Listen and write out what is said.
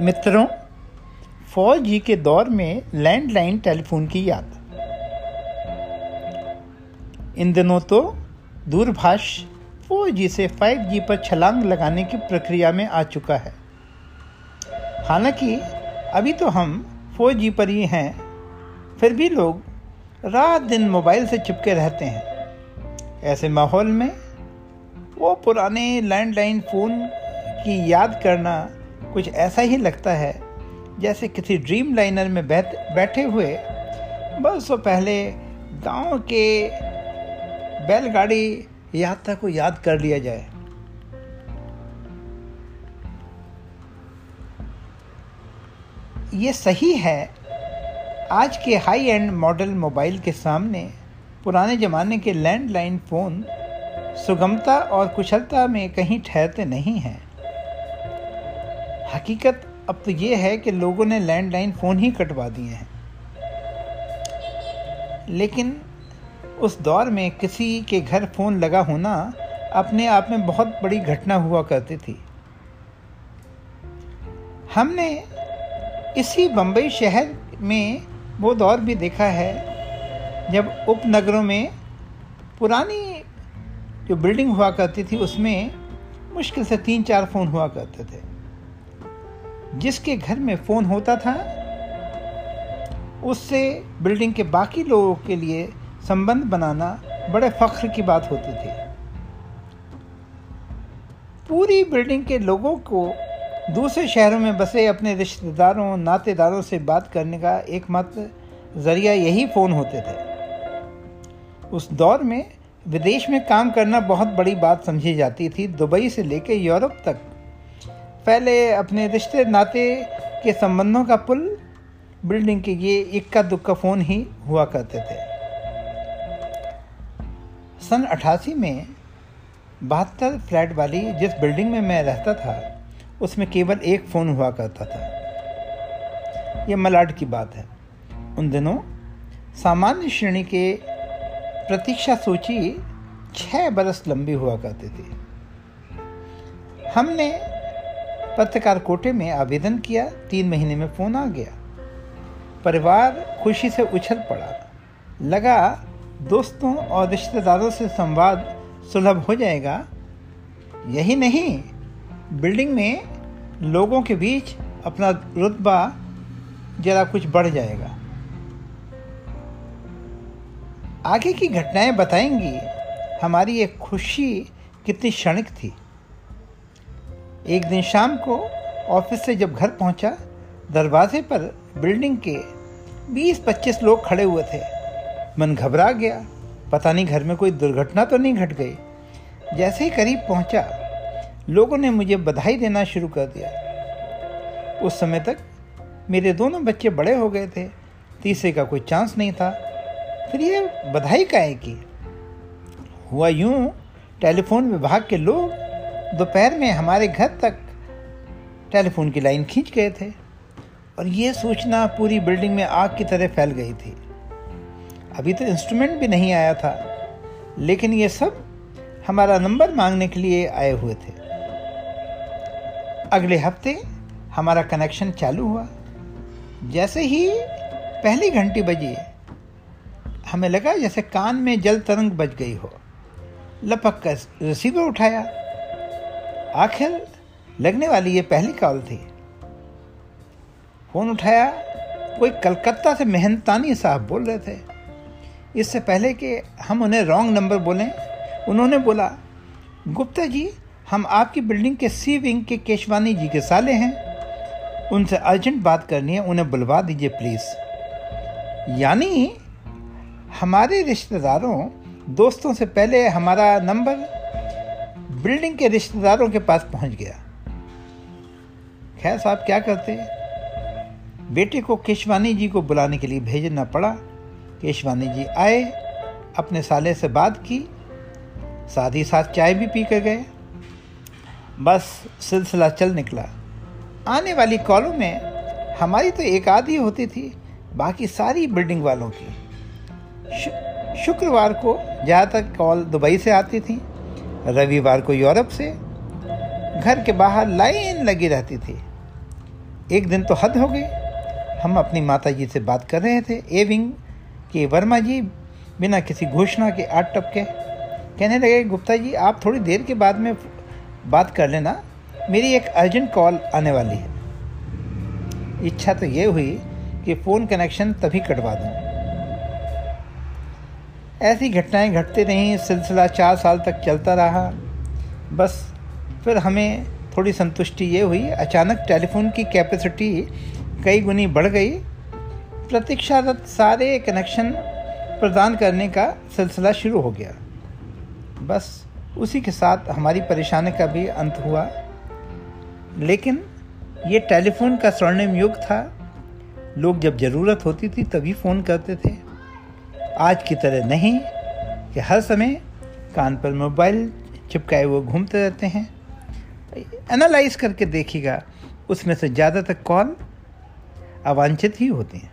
मित्रों four G के दौर में लैंडलाइन टेलीफोन की याद। इन दिनों तो दूरभाष फोर जी से 5G पर छलांग लगाने की प्रक्रिया में आ चुका है। हालाँकि, अभी तो हम 4G पर ही हैं, फिर भी लोग रात दिन मोबाइल से चिपके रहते हैं। ऐसे माहौल में वो पुराने लैंडलाइन फ़ोन की याद करना कुछ ऐसा ही लगता है जैसे किसी ड्रीम लाइनर में बैठ, बैठे हुए। बस वो पहले गाँव के बैलगाड़ी यात्रा को याद कर लिया जाए। ये सही है। आज के हाई एंड मॉडल मोबाइल के सामने पुराने ज़माने के लैंडलाइन फ़ोन सुगमता और कुशलता में कहीं ठहरते नहीं हैं। हकीकत अब तो ये है कि लोगों ने लैंडलाइन फ़ोन ही कटवा दिए हैं। लेकिन उस दौर में किसी के घर फ़ोन लगा होना अपने आप में बहुत बड़ी घटना हुआ करती थी। हमने इसी बम्बई शहर में वो दौर भी देखा है, जब उपनगरों में पुरानी जो बिल्डिंग हुआ करती थी, उसमें मुश्किल से तीन चार फ़ोन हुआ करते थे। जिसके घर में फ़ोन होता था, उससे बिल्डिंग के बाकी लोगों के लिए संबंध बनाना बड़े फख्र की बात होती थी। पूरी बिल्डिंग के लोगों को दूसरे शहरों में बसे अपने रिश्तेदारों, नातेदारों से बात करने का एकमात्र ज़रिया यही फ़ोन होते थे। उस दौर में विदेश में काम करना बहुत बड़ी बात समझी जाती थी। दुबई से लेकर यूरोप तक पहले अपने रिश्ते नाते के संबंधों का पुल बिल्डिंग के ये इक्का दुक्का फ़ोन ही हुआ करते थे। सन अठासी में बहत्तर फ्लैट वाली जिस बिल्डिंग में मैं रहता था, उसमें केवल एक फ़ोन हुआ करता था। ये मलाड की बात है। उन दिनों सामान्य श्रेणी के प्रतीक्षा सूची छः बरस लंबी हुआ करती थी। हमने पत्रकार कोटे में आवेदन किया, तीन महीने में फ़ोन आ गया। परिवार खुशी से उछल पड़ा। लगा, दोस्तों और रिश्तेदारों से संवाद सुलभ हो जाएगा। यही नहीं, बिल्डिंग में लोगों के बीच अपना रुतबा जरा कुछ बढ़ जाएगा। आगे की घटनाएँ बताएँगी, हमारी ये खुशी कितनी क्षणिक थी। एक दिन शाम को ऑफ़िस से जब घर पहुँचा, दरवाजे पर बिल्डिंग के 20-25 लोग खड़े हुए थे। मन घबरा गया। पता नहीं घर में कोई दुर्घटना तो नहीं घट गई। जैसे ही करीब पहुँचा, लोगों ने मुझे बधाई देना शुरू कर दिया। उस समय तक मेरे दोनों बच्चे बड़े हो गए थे। तीसरे का कोई चांस नहीं था। फिर ये बधाई का है कि? हुआ यूँ, टेलीफोन विभाग के लोग दोपहर में हमारे घर तक टेलीफोन की लाइन खींच गए थे और ये सूचना पूरी बिल्डिंग में आग की तरह फैल गई थी। अभी तो इंस्ट्रूमेंट भी नहीं आया था, लेकिन ये सब हमारा नंबर मांगने के लिए आए हुए थे। अगले हफ़्ते हमारा कनेक्शन चालू हुआ। जैसे ही पहली घंटी बजी, हमें लगा जैसे कान में जल तरंग बज गई हो। लपक कर रिसीवर उठाया। आखिर लगने वाली ये पहली कॉल थी। फ़ोन उठाया, कोई कलकत्ता से मेहनतानी साहब बोल रहे थे। इससे पहले कि हम उन्हें रॉन्ग नंबर बोलें, उन्होंने बोला, गुप्ता जी, हम आपकी बिल्डिंग के सी विंग के केशवानी जी के साले हैं। उनसे अर्जेंट बात करनी है, उन्हें बुलवा दीजिए प्लीज़। यानी, हमारे रिश्तेदारों, दोस्तों से पहले हमारा नंबर बिल्डिंग के रिश्तेदारों के पास पहुँच गया। खैर साहब, क्या करते? बेटे को केशवानी जी को बुलाने के लिए भेजना पड़ा। केशवानी जी आए, अपने साले से बात की, साथ ही साथ चाय भी पी कर गए। बस सिलसिला चल निकला। आने वाली कॉलों में हमारी तो एक आधी होती थी, बाकी सारी बिल्डिंग वालों की। शुक्रवार को ज़्यादातर कॉल दुबई से आती थी रविवार को यूरोप से घर के बाहर लाइन लगी रहती थी। एक दिन तो हद हो गई। हम अपनी माता जी से बात कर रहे थे। ए विंग कि वर्मा जी बिना किसी घोषणा के आठ टपके कहने लगे गुप्ता जी आप थोड़ी देर के बाद में बात कर लेना। मेरी एक अर्जेंट कॉल आने वाली है। इच्छा तो ये हुई कि फ़ोन कनेक्शन तभी कटवा दूँ। ऐसी घटनाएँ घटती रहीं, सिलसिला चार साल तक चलता रहा। बस फिर हमें थोड़ी संतुष्टि ये हुई, अचानक टेलीफोन की कैपेसिटी कई गुनी बढ़ गई। प्रतीक्षारत सारे कनेक्शन प्रदान करने का सिलसिला शुरू हो गया। बस उसी के साथ हमारी परेशानी का भी अंत हुआ। लेकिन ये टेलीफोन का स्वर्णिम युग था। लोग जब ज़रूरत होती थी तभी फ़ोन करते थे। आज की तरह नहीं कि हर समय कान पर मोबाइल चिपकाए हुए घूमते रहते हैं। एनालाइज करके देखिएगा, उसमें से ज़्यादातर कॉल अवांछित ही होते हैं।